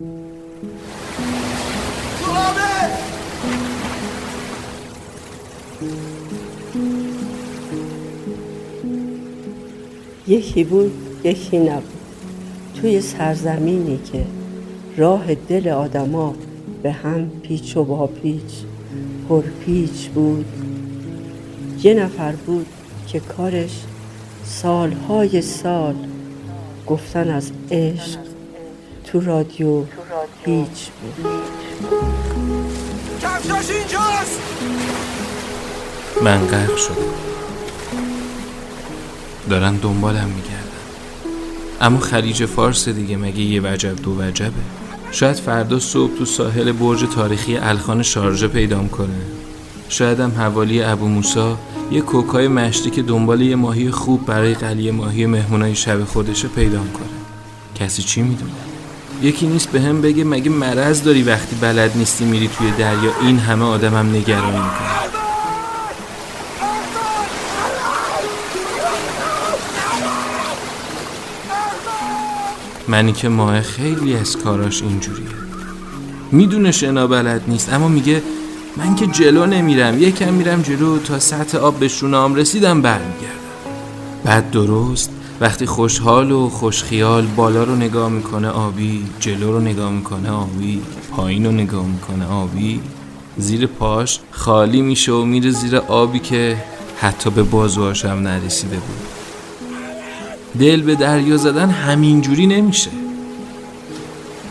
یکی بود یکی نبود. توی سرزمینی که راه دل آدما به هم پیچ و با پیچ پرپیچ بود. یه نفر بود که کارش سالهای سال گفتن از عشق تو رادیو. هیچ. بود کفشاش اینجاست! من غرق شدم. دارن دنبالم میگردن. اما خلیج فارس دیگه مگه یه وجب دو وجبه؟ شاید فردا صبح تو ساحل برج تاریخی الخان شارژه پیدام کنه. شاید هم حوالی ابو موسا یه کوکای مشتی که دنبال یه ماهی خوب برای قلیه ماهی مهمونای شب خودشه پیدام کنه. کسی چی می‌دونه؟ یکی نیست به هم بگه مگه مرض داری وقتی بلد نیستی میری توی دریا؟ این همه آدمم هم نگرانی می‌کنه. منی که ماه خیلی از کاراش اینجوریه. می‌دونه شنا بلد نیست اما میگه من که جلو نمیرم. یکم میرم جلو تا سطح آب به شونام رسیدم برمیگردم. بعد درست وقتی خوشحال و خوشخیال بالا رو نگاه می‌کنه آبی جلو رو نگاه می‌کنه آبی پایین رو نگاه می‌کنه آبی زیر پاش خالی میشه و میره زیر آبی که حتی به بازوهاشم نرسیده بود. دل به دریا زدن همینجوری نمیشه.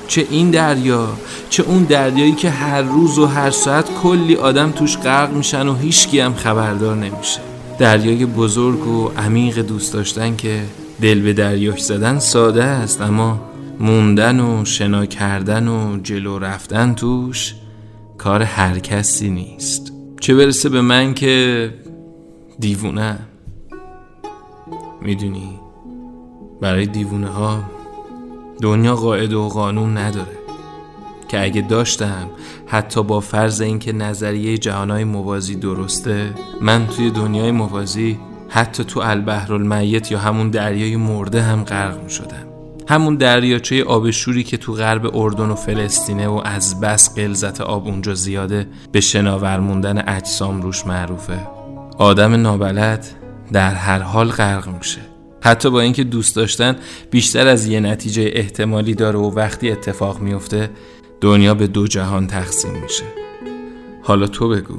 چه این دریا چه اون دریایی که هر روز و هر ساعت کلی آدم توش غرق میشن و هیچکی هم خبردار نمیشه. دریای بزرگ و عمیق دوست داشتن که دل به دریاش زدن ساده است اما موندن و شنا کردن و جلو رفتن توش کار هر کسی نیست. چه برسه به من که دیوونه. می‌دونی برای دیوونه ها دنیا قاعده و قانون نداره که اگه داشتم حتی با فرض اینکه نظریه جهانهای موازی درسته من توی دنیای موازی حتی تو البحر المیت یا همون دریای مرده هم غرق می شدم همون دریاچه آبشوری که تو غرب اردن و فلسطینه و از بس قلزت آب اونجا زیاده به شناور موندن اجسام روش معروفه. آدم نابلد در هر حال غرق میشه. حتی با اینکه دوست داشتن بیشتر از یه نتیجه احتمالی داره و وقتی اتفاق میفته دنیا به دو جهان تقسیم میشه. حالا تو بگو.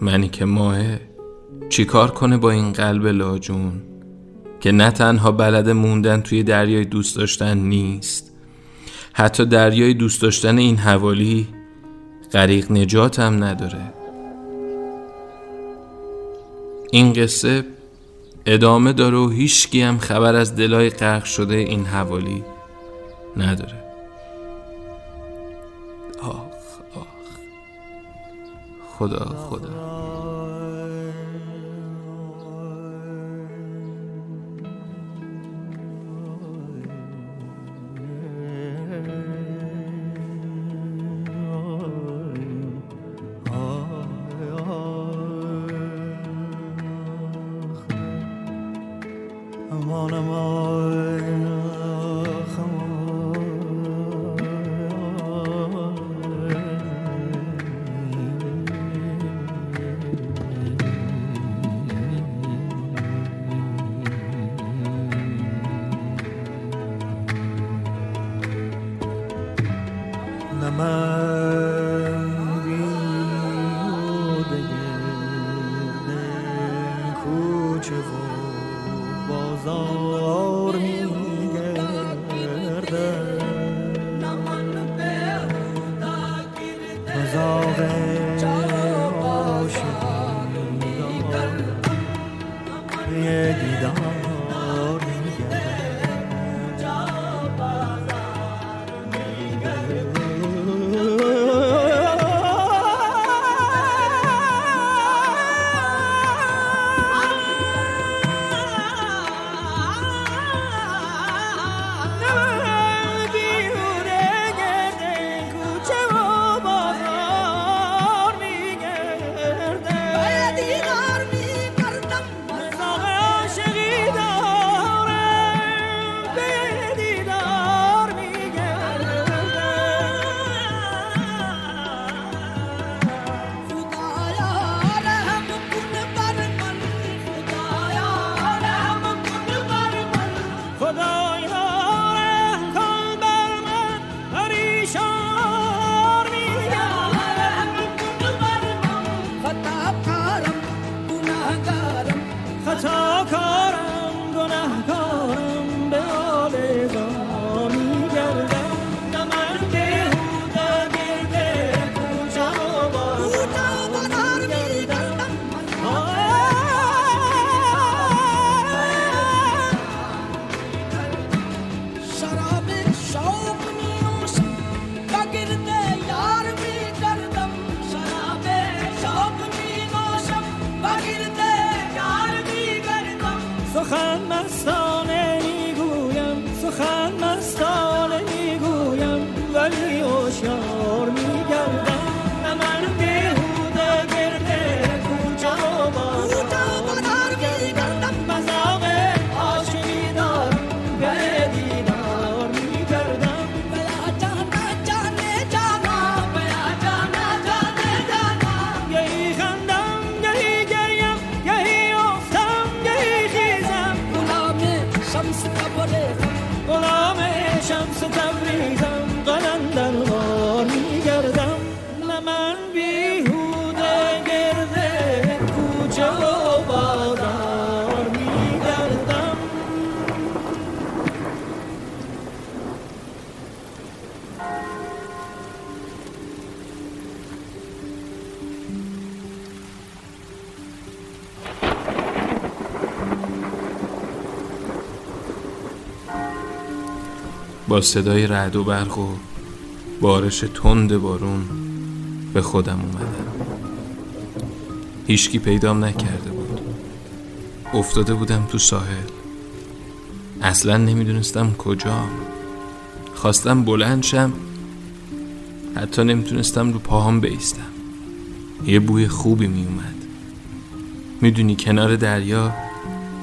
منی که ماهه چیکار کنه با این قلب لاجون؟ که نه تنها بلد موندن توی دریای دوست داشتن نیست حتی دریای دوست داشتن این حوالی غریق نجات هم نداره. این قصه ادامه داره و هیچکی هم خبر از دلای غرق شده این حوالی نداره. آخ آخ. خدا خدا. Johanna's song. صدای رعد و برق و بارش تند بارون به خودم اومدم. هیچکی پیدام نکرده بود. افتاده بودم تو ساحل. اصلا نمی‌دونستم کجا خواستم بلند شم. حتی نمی‌تونستم رو پاهام بیستم. یه بوی خوبی میومد می‌دونی کنار دریا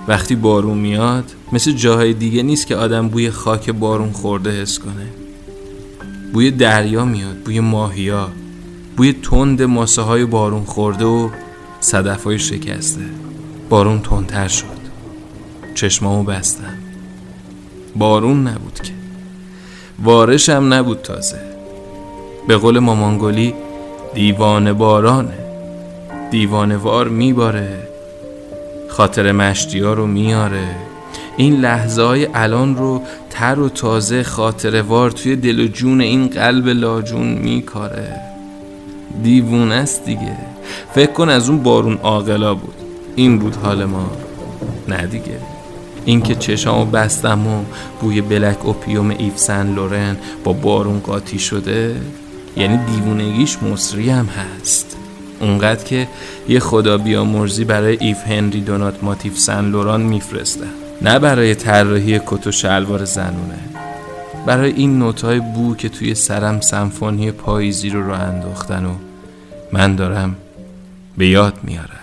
وقتی بارون میاد مثل جاهای دیگه نیست که آدم بوی خاک بارون خورده حس کنه. بوی دریا میاد بوی ماهیا بوی تند ماسه های بارون خورده و صدف های شکسته. بارون تندتر شد. چشمامو بستم. بارون نبود که. وارشم نبود تازه. به قول مامانگلی دیوان بارانه. دیوانه وار میباره. خاطر مشتی ها رو میاره. این لحظه های الان رو تر و تازه خاطر وار توی دل و جون این قلب لاجون میکاره. دیوونه است دیگه. فکر کن از اون بارون آقلا بود. این بود حال ما. نه دیگه. این که چشامو بستم و بوی بلک اوپیوم ایف سن لورن با بارون قاطی شده یعنی دیوونگیش مصری هم هست. اونقدر که یه خدا بیامرزی برای ایف هنری دونات ماتیف سن لوران میفرسته. نه برای طراحی کت و شلوار زنونه. برای این نوتای بو که توی سرم سمفونی پاییزی رو رو انداختن و من دارم به یاد میارم.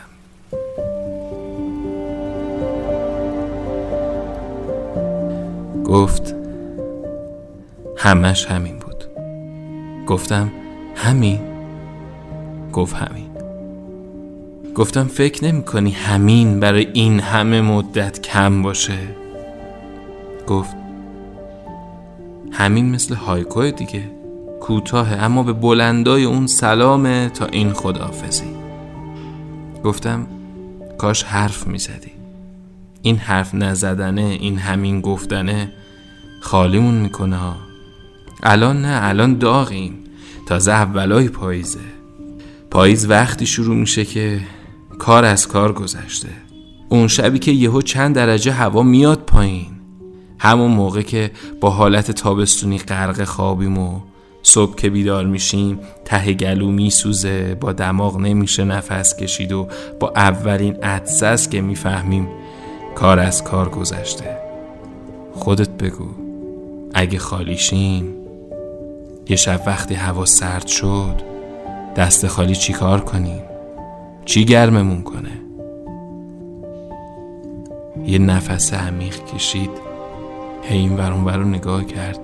گفت همش همین بود. گفتم همین؟ گفت همین. گفتم فکر نمی کنی همین برای این همه مدت کم باشه؟ گفت همین مثل هایکو دیگه کوتاه اما به بلندای اون سلامه تا این خداحافظی. گفتم کاش حرف می‌زدی این حرف نزدنه این همین گفتنه خالیمون می‌کنه ها. الان نه الان داغیم. تازه اولای پاییزه. پاییز وقتی شروع میشه که کار از کار گذشته. اون شبی که یهو چند درجه هوا میاد پایین. همون موقع که با حالت تابستونی غرق خوابیم و صبح که بیدار میشیم ته گلو میسوزه با دماغ نمیشه نفس کشید و با اولین عدسه که می‌فهمیم کار از کار گذشته. خودت بگو اگه خالیشیم یه شب وقتی هوا سرد شد دست خالی چی کار کنیم؟ چی گرممون کنه؟ یه نفس عمیق کشید هی این ورون رو نگاه کرد.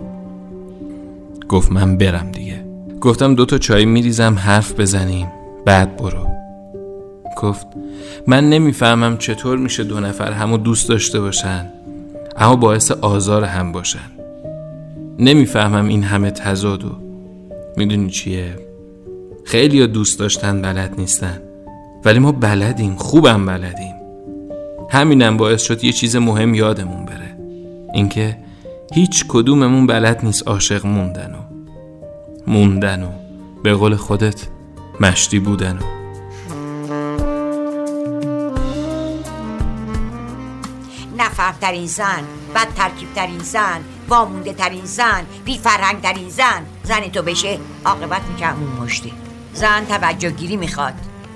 گفت من برم دیگه. گفتم دو تا چای میریزم حرف بزنیم. بعد برو. گفت من نمی‌فهمم چطور میشه دو نفر همو دوست داشته باشن اما باعث آزار هم باشن. نمی‌فهمم این همه تضادو. می‌دونی چیه؟ خیلی دوست داشتن بلد نیستن. ولی ما بلدیم خوبم بلدیم. همینم باعث شد یه چیز مهم یادمون بره. اینکه هیچ کدوممون بلد نیست عاشق موندن و. موندن و. به قول خودت مشتی بودن و. نفرترین زن بد ترکیب ترین زن وامونده ترین زن بی فرهنگ ترین زن. زن تو بشه عاقبت می‌کنم اون مشتی. زن توجه گیری می‌خواد.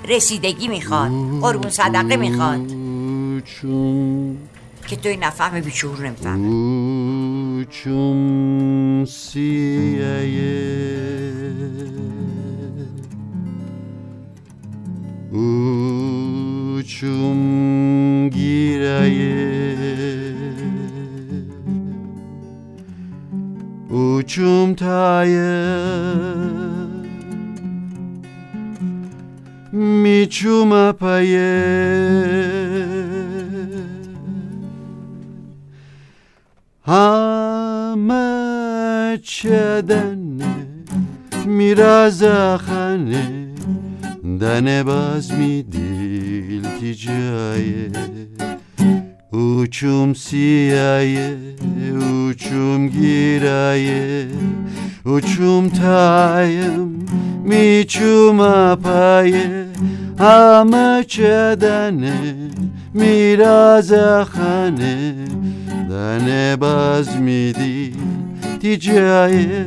رسیدگی می‌خواد قربون صدقه می‌خواد. که توی نفهم بیشور نمی‌فهمه چون سیه. چون گیره. اوچوم تایه. Michumapaye Hamaçeden mirazakhane Dane baz mi dil ticaye Uçum siyaye, uçum giraye. اوچوم تایم میچوم اپایه همه چدنه میرازخانه دنه باز میدی تی جایه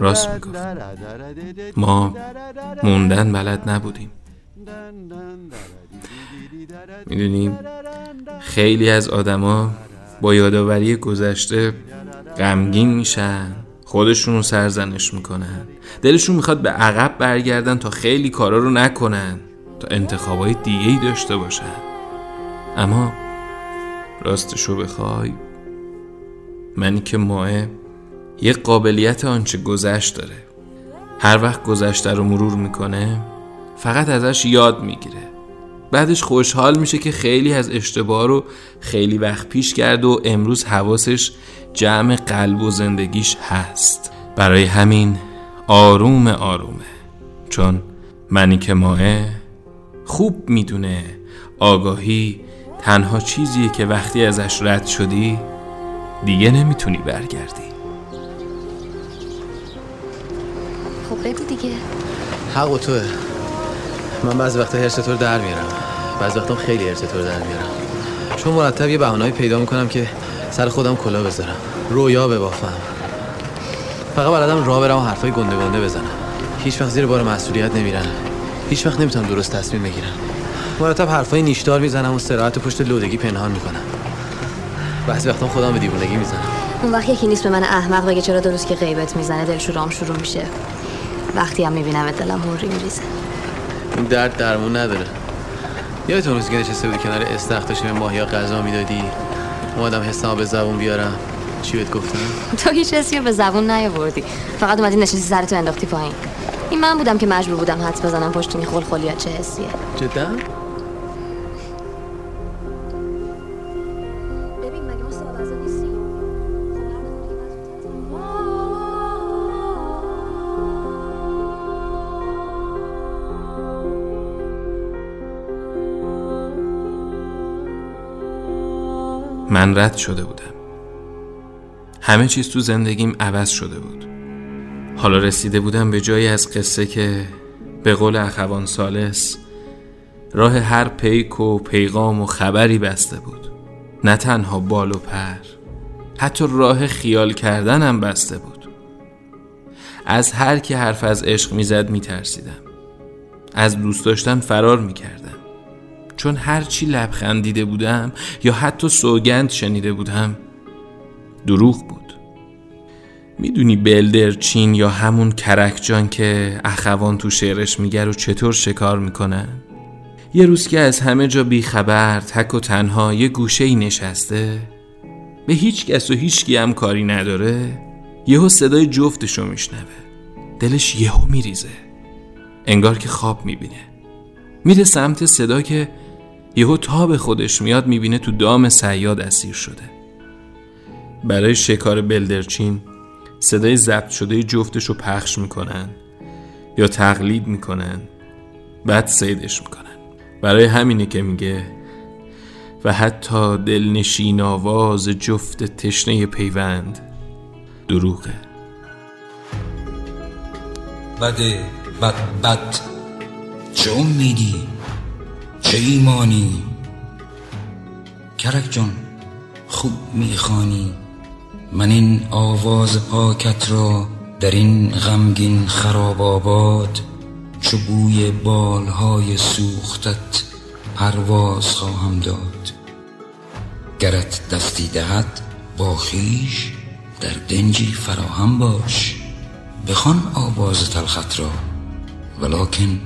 راست می‌گفت ما موندن بلد نبودیم می‌دونیم خیلی از آدما با یادآوری گذشته غمگین میشن خودشون رو سرزنش می‌کنن. دلشون می‌خواد به عقب برگردن تا خیلی کارا رو نکنن تا انتخابای دیگه ای داشته باشن. اما راستشو بخوای منی که ماه یه قابلیت آنچه گذشت داره. هر وقت گذشته رو مرور می‌کنه فقط ازش یاد می‌گیره. بعدش خوشحال میشه که خیلی از اشتباه رو خیلی وقت پیش کرد و امروز حواسش جمع قلب و زندگیش هست. برای همین آروم آرومه. چون منی که ماه خوب می‌دونه آگاهی تنها چیزیه که وقتی ازش رد شدی دیگه نمی‌تونی برگردی. خب بگو دیگه. حق و توه. من بعض وقتا هرس تو رو در میارم. بعض وقتا خیلی هرس تو رو در میارم. چون مرتب یه بهانه‌ای پیدا می‌کنم که سر خودم کلا بذارم. رویا ببافم فقط بلدم راه برم و حرفای گنده گنده بزنم. هیچ وقت زیر بار مسئولیت نمیرم. هیچ وقت نمی‌تونم درست تصمیم بگیرم. مرتب حرفای نیشدار می‌زنم و سراحت پشت لودگی پنهان می‌کنم. بعضی وقتا خودم به دیوونگی می‌زنم. اون وقت یکی نیست به من احمق بگه چرا درست که غیبت می‌زنه دلشورام شروع میشه. وقتی هم می‌بینم دلم هوری میریزه. این درد درمون نداره. یادت اون روزی که نشسته بودی کنار استخر داشتی به ماهیا غذا می‌دادی؟ اومدم حسامو به زبون بیارم. چی بهت گفتم؟ تو هیچ رو به زبون نیاوردی. فقط اومدی نشستی سرتو انداختی پایین. این من بودم که مجبور بودم حدس بزنم پشت این خلخلیات چه حسیه. جدا؟ من رد شده بودم. همه چیز تو زندگیم عوض شده بود. حالا رسیده بودم به جایی از قصه که به قول اخوان سالس راه هر پیک و پیغام و خبری بسته بود. نه تنها بال و پر حتی راه خیال کردنم بسته بود. از هر کی حرف از عشق می‌زد میترسیدم. از دوست داشتن فرار می‌کردم چون هرچی لبخند دیده بودم یا حتی سوگند شنیده بودم دروغ بود. می‌دونی بلدر چین یا همون کرکجان که اخوان تو شعرش میگه رو چطور شکار می‌کنن؟ یه روز که از همه جا بیخبر تک و تنها یه گوشه ای نشسته به هیچ کس و هیچ هم کاری نداره یهو صدای جفتشو میشنوه. دلش یهو میریزه. انگار که خواب می‌بینه. میره سمت صدا که یهو تا به خودش میاد می‌بینه تو دام سیاد اسیر شده. برای شکار بلدرچین صدای ضبط شده جفتش رو پخش می‌کنن یا تقلید می‌کنن بعد سیدش می‌کنن. برای همینه که میگه و حتی دلنشین آواز جفت تشنه پیوند دروغه. بده بد بد. چه امیدی چه ایمانی؟ کرک جان خوب می‌خوانی؟ من این آواز پاکت را در این غمگین خراب آباد چو بوی بالهای سوختت پرواز خواهم داد. گرت دستی دهد با خیش در دنجی فراهم باش. بخوان آواز تلخت را ولکن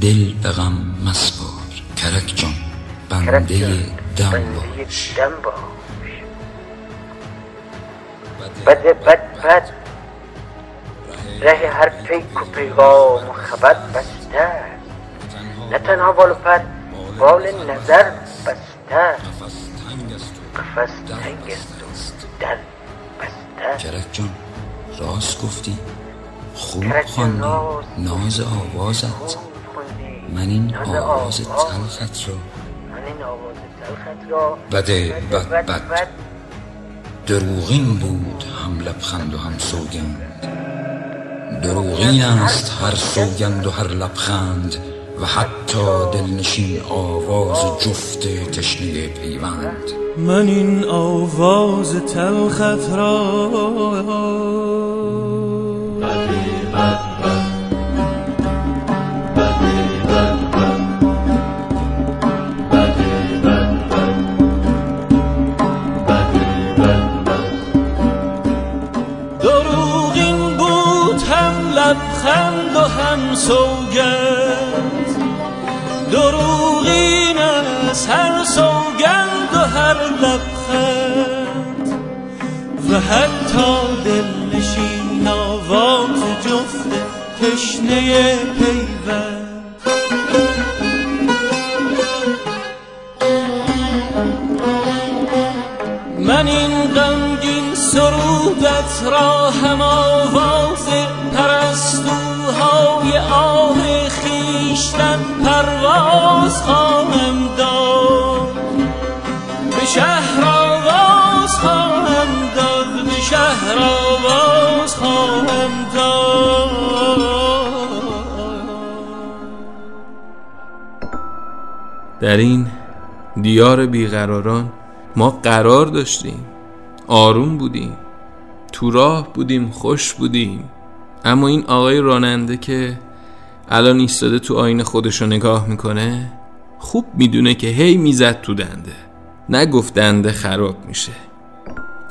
دل به غم مسپار کرک جان بنده دم باش. بده بد بد. ره هر پیک و پیغام و خبر بسته. نه تنها بال و پر بال نظر بسته. قفس تنگ است و در بسته کرک جان راست گفتی. خوب خواندی. ناز آوازت. من این آواز تلخت را بده بد بد. دروغین بود هم لبخند و هم سوگند. دروغین است هر سوگند و هر لبخند و حتی دلنشین آواز جفت تشنه پیوند. من این آواز تلخت را سوگند. دروغین است هر سوگند و هر لبخند. و حتی دلنشین آواز جفت تشنه پیوند. من این غمگین سرودت را هم آواز پرواز خواهم داد. به شهر آواز خواهم داد به شهر آواز خواهم داد. در این دیار بیقراران ما قرار داشتیم آروم بودیم تو راه بودیم خوش بودیم. اما این آقای راننده که الان ایستاده تو آینه خودشو نگاه می‌کنه خوب می‌دونه که هی می‌زد تو دنده نگفت دنده خراب میشه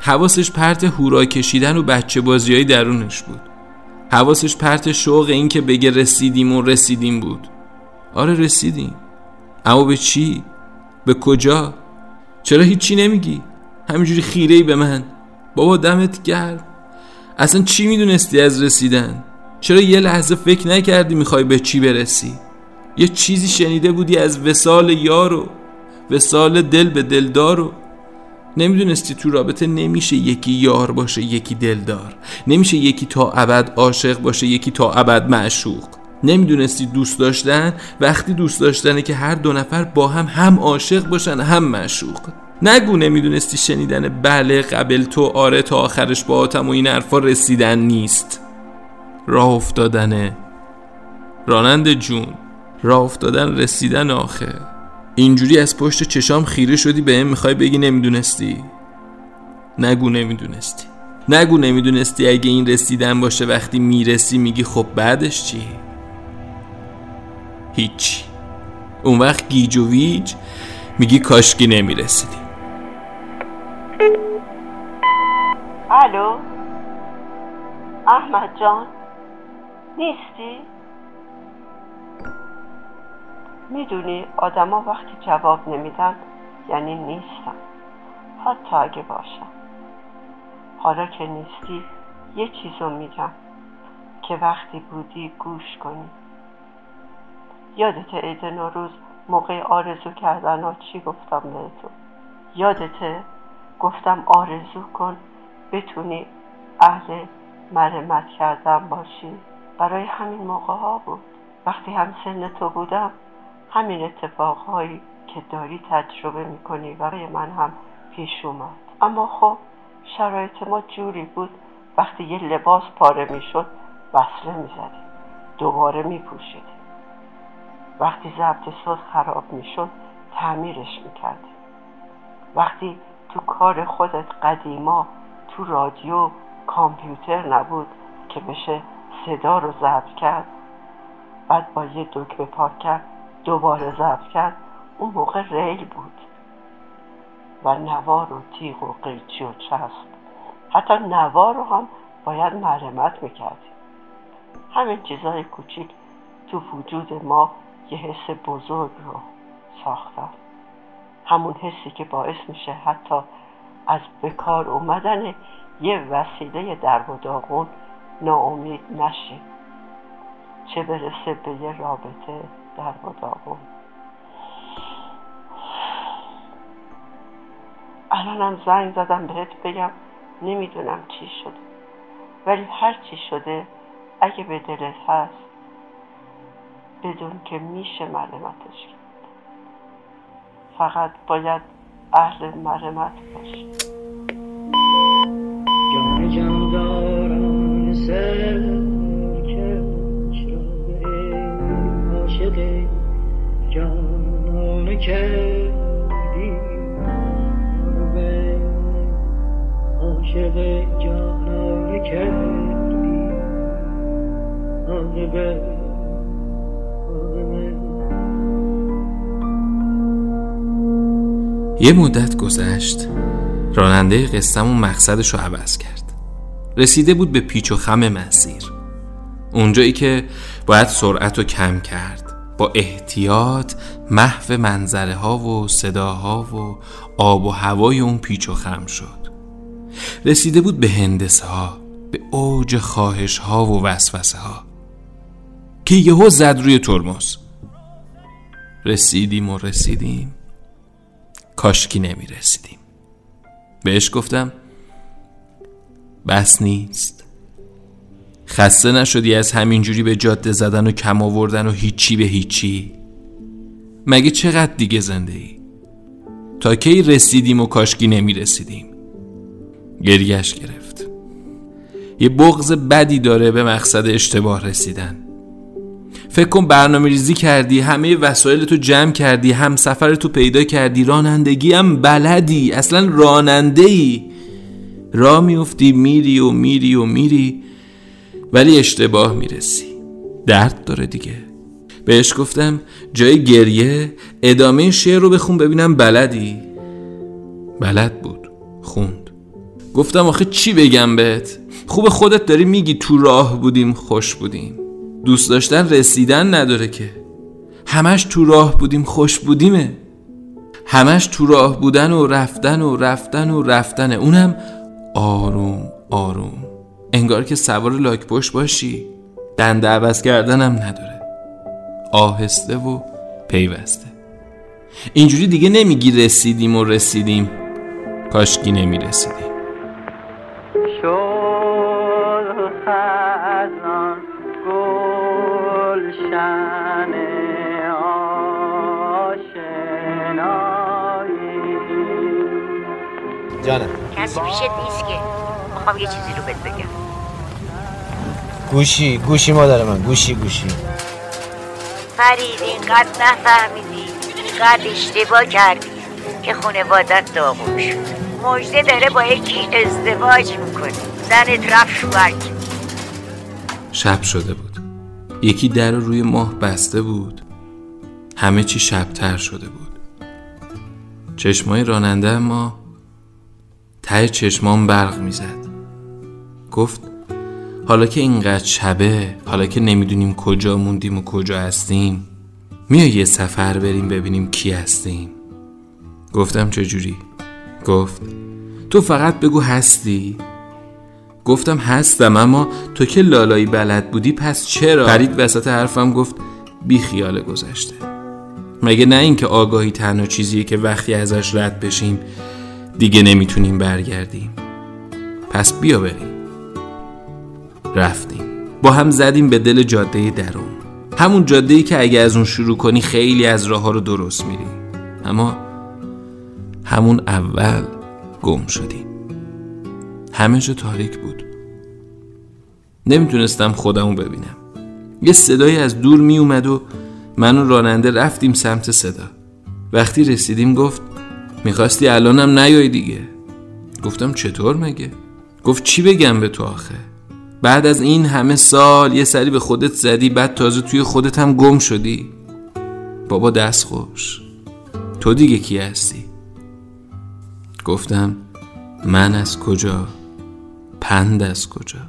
حواسش پرت هورا کشیدن و بچه بازیای درونش بود حواسش پرت شوق این که بگه رسیدیم و رسیدیم بود آره رسیدیم اما به چی؟ به کجا؟ چرا هیچی نمیگی؟ همینجوری خیره به من بابا دمت گرم اصلا چی می‌دونستی از رسیدن؟ چرا یه لحظه فکر نکردی می‌خوای به چی برسی؟ یه چیزی شنیده بودی از وسال یارو وسال دل به دلدارو. نمی‌دونستی تو رابطه نمیشه یکی یار باشه یکی دلدار. نمیشه یکی تا ابد عاشق باشه یکی تا ابد معشوق. نمی‌دونستی دوست داشتن؟ وقتی دوست داشتنه که هر دو نفر با هم هم عاشق باشن هم معشوق. نگو نمی‌دونستی شنیدن بله قبل تو آره تا آخرش با آتم و این حرفا رسیدن نیست. راه افتادنه رانند جون. راه افتادن رسیدن آخه. اینجوری از پشت چشام خیره شدی به هم می‌خوای بگی نمی‌دونستی؟ نگو نمی‌دونستی. نگو نمی‌دونستی اگه این رسیدن باشه وقتی می‌رسی میگی خب بعدش چی؟ هیچی. اون وقت گیج و ویج میگی کاشکی نمی‌رسیدی. الو. احمد جان. نیستی؟ می‌دونی آدما وقتی جواب نمیدن یعنی نیستن. حتی اگه باشن. حالا که نیستی یه چیزو میگم که وقتی بودی گوش کنی. یادت عید نوروز موقع آرزو کردن ها چی گفتم بهتون؟ یادته گفتم آرزو کن بتونی اهل مرمت کردن باشی. برای همین موقع ها بود. وقتی هم سن تو بودم همین اتفاقهایی که داری تجربه می‌کنی برای من هم پیش اومد. اما خب شرایط ما جوری بود. وقتی یه لباس پاره می‌شد وصله می‌زدیم. دوباره میپوشیدیم. وقتی ضبط صوت خراب می‌شد تعمیرش می‌کردیم. وقتی تو کار خودت قدیما تو رادیو کامپیوتر نبود که بشه صدا رو ضبط کرد. بعد با یه دکمه پاک کرد. دوباره ضبط کرد. اون موقع ریل بود. و نوار و تیغ و قیچی و چسب. حتی نوار رو هم باید مرمت می‌کردیم. همین چیزهای کوچیک تو وجود ما یه حس بزرگ رو ساختن. همون حسی که باعث میشه حتی از بکار اومدن یه وسیله در و ناامید نشیم چه برسه به یه رابطه در داغون الانم زنگ زدم بهت بگم نمی‌دونم چی شده. ولی هر چی شده اگه به دلت هست بدون که میشه مرمتش کرد. فقط باید اهل مرمت باشی. کردی عاشق کردی. یه مدت گذشت. راننده قصهمون مقصدش رو عوض کرد. رسیده بود به پیچ و خم مسیر. اونجایی که باید سرعت رو کم کرد. با احتیاط محو منظره ها و صداها و آب و هوای اون پیچ و خم شد. رسیده بود به هندسه ها به اوج خواهش ها و وسوسه ها که یهو زد روی ترمز. رسیدیم و رسیدیم. کاشکی نمی رسیدیم بهش گفتم بس نیست. خسته نشدی از همینجوری به جاده زدن و کم آوردن و هیچی به هیچی؟ مگه چقدر دیگه زنده ای؟ تا کی رسیدیم و کاشکی نمی رسیدیم گریش گرفت. یه بغز بدی داره به مقصد اشتباه رسیدن. فکر کن برنامه ریزی کردی همه وسایل تو جمع کردی هم سفر تو پیدا کردی رانندگی هم بلدی اصلا راننده ای را میفتی میری و میری و میری. ولی اشتباه می‌رسی. درد داره دیگه. بهش گفتم جای گریه ادامه شعر رو بخون ببینم بلدی؟ بلد بود. خوند. گفتم آخه چی بگم بهت؟ خوب خودت داری میگی تو راه بودیم خوش بودیم. دوست داشتن رسیدن نداره که. همش تو راه بودیم خوش بودیمه. همش تو راه بودن و رفتن و رفتن و رفتنه اونم آروم آروم. انگار که سوار لاک پشت باشی. دنده عوض کردنم نداره. آهسته و پیوسته. اینجوری دیگه نمیگی رسیدیم و رسیدیم. کاشکی نمی رسیدیم شد خزان گلشن آشنایی. جانم. کسی پیشت نیست که می‌خوام یه چیزی رو بهت بگم. گوشی گوشی مادر من گوشی گوشی. فرید اینقدر نفهمیدی؟ اینقدر اشتباه کردی که خانوادت داغون شد. مجده داره با یکی ازدواج می‌کنه. زنت رفت شوهر. شب شده بود. یکی در رو روی ماه بسته بود. همه چی شبتر شده بود. چشمای راننده ما ته چشمام برق می‌زد. گفت حالا که اینقدر شبه حالا که نمی‌دونیم کجا موندیم و کجا هستیم میای یه سفر بریم ببینیم کی هستیم. گفتم چجوری؟ گفت تو فقط بگو هستی. گفتم هستم اما تو که لالایی بلد بودی پس چرا؟ فرید وسط حرفم گفت بی خیال گذشته. مگه نه اینکه آگاهی تنها چیزیه که وقتی ازش رد بشیم دیگه نمی‌تونیم برگردیم. پس بیا بریم. رفتیم. با هم زدیم به دل جاده درون. همون جاده ای که اگه از اون شروع کنی خیلی از راه ها رو درست میری. اما همون اول گم شدیم همه جا تاریک بود. نمی‌تونستم خودمو ببینم. یه صدایی از دور می اومد و من و راننده رفتیم سمت صدا. وقتی رسیدیم گفت می‌خواستی الانم نیای دیگه؟ گفتم چطور مگه؟ گفت چی بگم به تو آخه؟ بعد از این همه سال یه سری به خودت زدی بعد تازه توی خودت هم گم شدی. بابا دست خوش. تو دیگه کی هستی؟ گفتم من از کجا؟ پند از کجا؟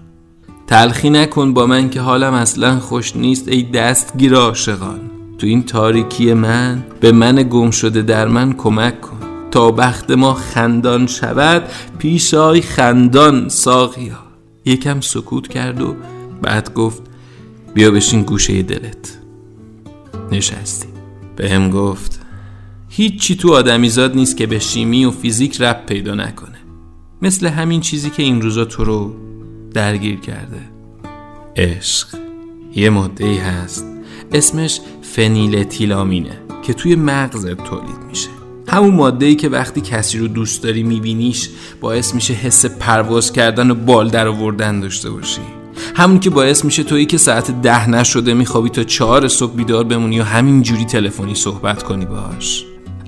تلخی نکن با من که حالم اصلا خوش نیست ای دستگیر عاشقان. تو این تاریکی من به من گم شده در من کمک کن. تا بخت ما خندان شود پیش آی خندان ساقیا. یکم سکوت کرد و بعد گفت بیا بشین گوشه دلت. نشستی به هم گفت هیچی تو آدمیزاد نیست که به شیمی و فیزیک رب پیدا نکنه. مثل همین چیزی که این روزا تو رو درگیر کرده. عشق. یه ای هست. اسمش فنیل تیلامینه که توی مغزت تولید میشه. همون ماده ای که وقتی کسی رو دوست داری میبینیش باعث میشه حس پرواز کردن و بال در آوردن داشته باشی. همون که باعث میشه تویی که ساعت ده نشده میخوابی تا چهار صبح بیدار بمونی و همین جوری تلفنی صحبت کنی باش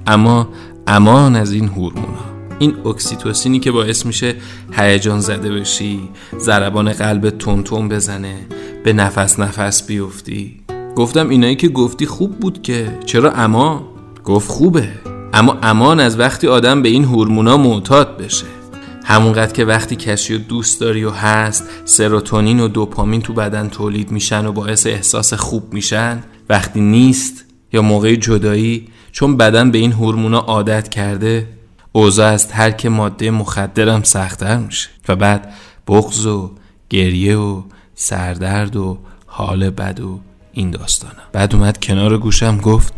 اما امان از این هورمونا این اکسیتوسینی که باعث میشه هیجان زده بشی ضربان قلب تون بزنه به نفس نفس بیفتی. گفتم اینایی که گفتی خوب بود که چرا اما گفت خوبه. اما امان از وقتی آدم به این هورمونا معتاد بشه. همونقدر که وقتی کسی رو دوست داری و هست سروتونین و دوپامین تو بدن تولید میشن و باعث احساس خوب میشن وقتی نیست یا موقع جدایی چون بدن به این هورمونا عادت کرده اوضاع از ترک ماده مخدرم سختتر میشه و بعد بغض و گریه و سردرد و حال بد و این داستانا. بعد اومد کنار گوشم گفت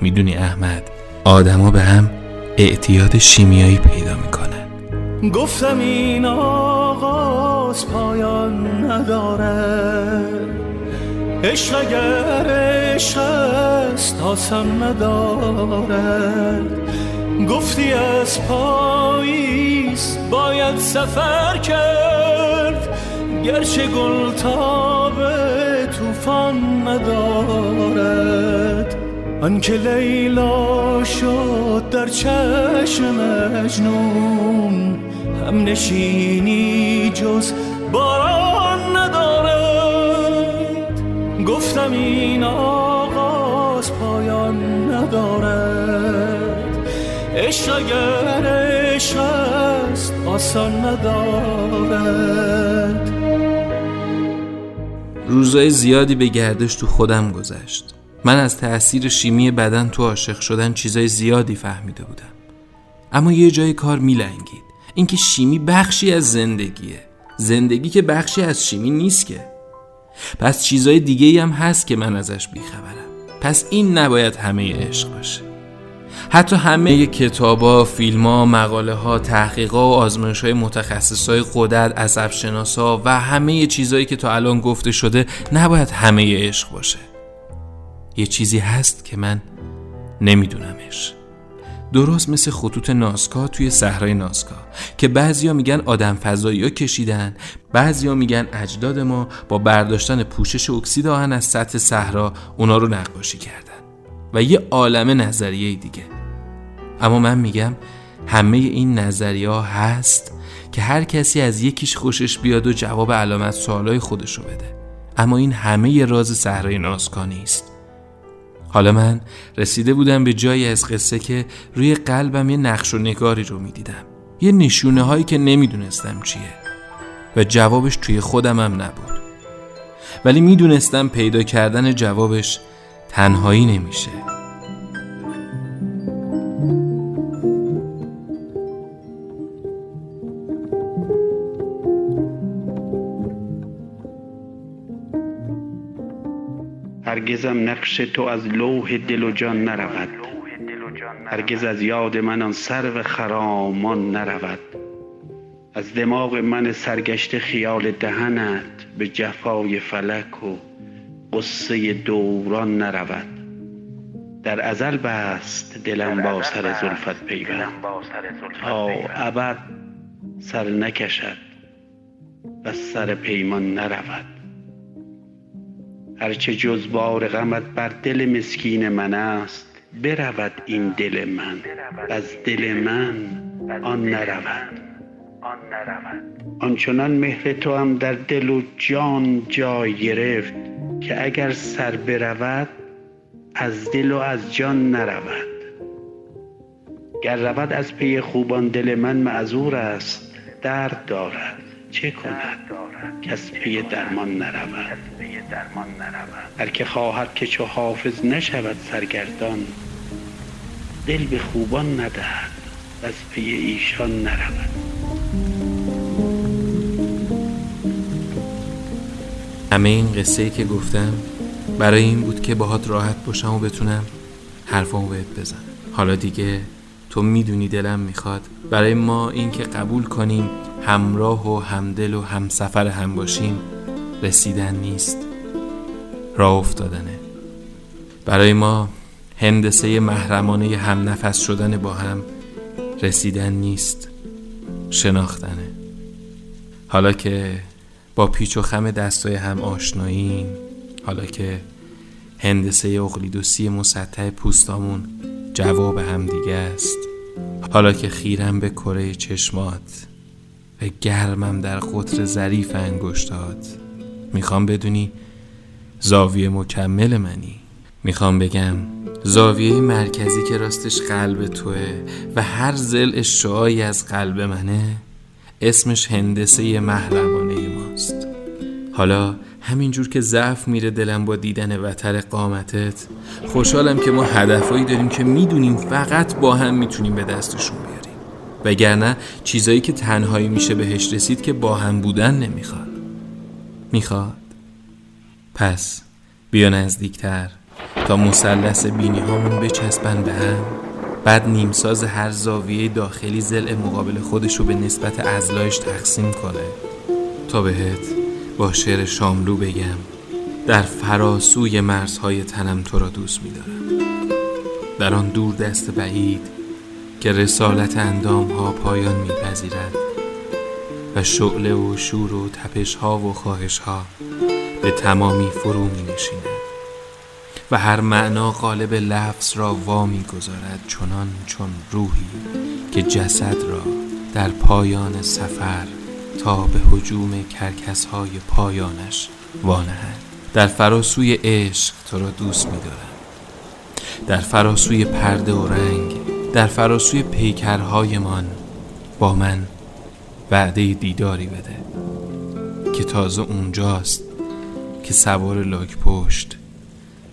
می‌دونی احمد آدما به هم اعتیاد شیمیایی پیدا می‌کنن. گفتم این آغاز پایان نداره. عشق اگر عشق است آسان نداره. گفتی از پاییز باید سفر کرد. گرچه گل توفان ندارد. آنکه لیلا شد در چشم مجنون هم نشینی جز باران ندارد. گفتم این آغاز پایان ندارد. عشق اگر عشق است آسان ندارد. روزای زیادی به گردش تو خودم گذشت. من از تأثیر شیمی بدن تو عاشق شدن چیزای زیادی فهمیده بودم. اما یه جای کار میلنگید. اینکه شیمی بخشی از زندگیه. زندگی که بخشی از شیمی نیست که. پس چیزای دیگه هم هست که من ازش بیخبرم. پس این نباید همه عشق باشه. حتی همه کتابا، فیلما، مقاله ها، تحقیقا و آزمایش های متخصص های قدرت، عصب و همه چیزایی که تا الان گفته شده نباید همه عشق باشه. یه چیزی هست که من نمیدونمش. درست مثل خطوط ناسکا توی صحرای ناسکا که بعضیا میگن آدم فضایی ها کشیدن بعضیا میگن اجداد ما با برداشتن پوشش اکسید آهن از سطح صحرا اونا رو نقاشی کردن. و یه عالم نظریه دیگه. اما من میگم همه این نظریه ها هست که هر کسی از یکیش خوشش بیاد و جواب علامت سوالای خودشو بده. اما این همه راز صحرای ناسکا نیست. حالا من رسیده بودم به جایی از قصه که روی قلبم یه نقش و نگاری رو می‌دیدم. یه نشونه هایی که نمی‌دونستم چیه و جوابش توی خودمم نبود. ولی می‌دونستم پیدا کردن جوابش تنهایی نمیشه. هرگزم نقش تو از لوح دل و جان نرود. هرگز از یاد من آن سرو خرامان نرود. از دماغ من سرگشته خیال دهنت به جفای فلک و قصه دوران نرود. در ازل بست دلم با سر زلفت پیوند. تا ابد سر نکشد و سر پیمان نرود. هرچه جز بار غمت بر دل مسکین من است برود این دل من. از دل من آن نرود. آنچنان مهر تو هم در دل و جان جای گرفت که اگر سر برود از دل و از جان نرود. گر رود از پی خوبان دل من معذور است. درد دارد. چه کند؟ کس پی درمان نرود. هر که خواهد که چو حافظ نشود سرگردان دل به خوبان ندهد از پی ایشان نرود. همه این قصه ای که گفتم برای این بود که باهات راحت باشم و بتونم حرفامو بهت بزنم. حالا دیگه تو می‌دونی دلم می‌خواد برای ما اینکه قبول کنیم همراه و همدل و همسفر هم باشیم رسیدن نیست. راه افتادنه. برای ما هندسه محرمانه هم نفس شدن با هم رسیدن نیست. شناختنه. حالا که با پیچ و خم دستای هم آشناییم حالا که هندسه اقلیدوسی مسطح پوستامون جواب هم دیگه است. حالا که خیرم به کره چشمات و گرمم در قطر ظریف انگشتات. می‌خوام بدونی زاویه مکمل منی. می‌خوام بگم زاویه مرکزی که راستش قلب توه و هر زل شعایی از قلب منه اسمش هندسه محرمانه ماست. حالا همینجور که ضعف میره دلم با دیدن وتر قامتت خوشحالم که ما هدفهایی داریم که می‌دونیم فقط با هم می‌تونیم به دستشون بیاریم. وگرنه چیزایی که تنهایی میشه بهش رسید که با هم بودن نمی‌خواد. می‌خواد؟ پس بیا نزدیکتر تا مثلث بینی هامون بچسبن به هم. بعد نیمساز هر زاویه داخلی زل مقابل خودش رو به نسبت ازلایش تقسیم کنه. تا بهت با شعر شاملو بگم در فراسوی مرزهای تنم تو را دوست میدارم. در آن دور دست بعید که رسالت اندام ها پایان میپذیرد و شعله و شور و تپش ها و خواهش ها به تمامی فرو می نشیند و هر معنا قالب لفظ را وا می گذارد چنان چون روحی که جسد را در پایان سفر تا به حجوم کرکس های پایانش وانهد. در فراسوی عشق تو را دوست می دارم در فراسوی پرده و رنگ در فراسوی پیکرهایمان با من وعده دیداری بده که تازه اونجاست که سوار لاک پشت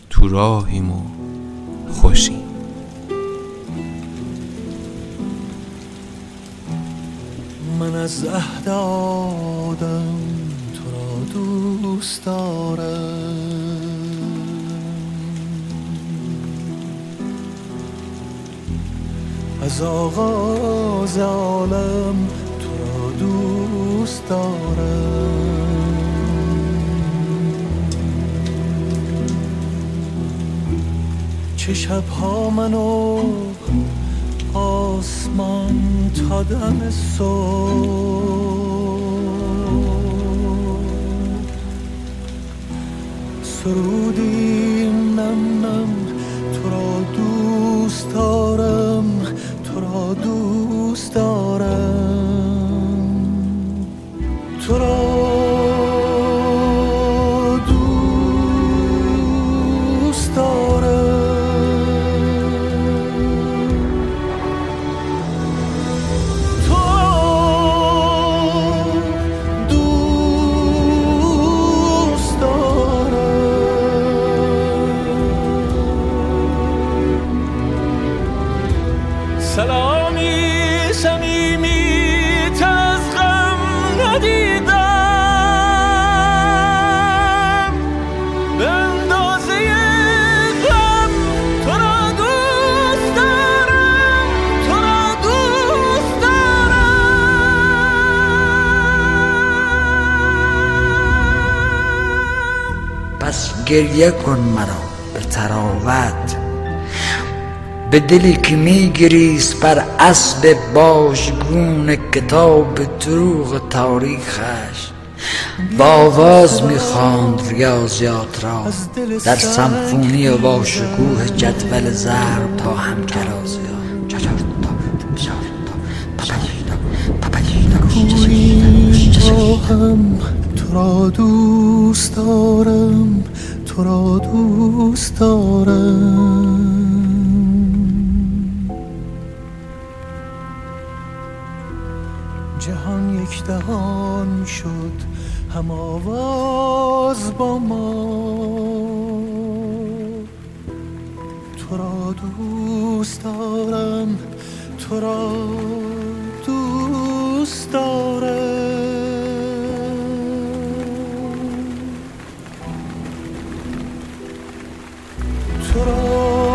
تو راهیم و خوشیم. من از عهد آدم تو را دوست دارم. از آغاز عالم تو را دوست دارم. چه شبها منو آسمان تا دم صبح. سرودی نم نم تو را دوست گریه کن مرا به تراوت به دلی که میگریست بر اسب باژگون کتاب دروغ تاریخش با آواز می‌خواند ریاضیات را در سمفونی و با شکوه جدول ضرب تا هم هم تو را دوست دارم تو را دوست دارم. جهان یک دهان شد هم آواز با ما. تو را دوست دارم تو را دوست دارم. Oh.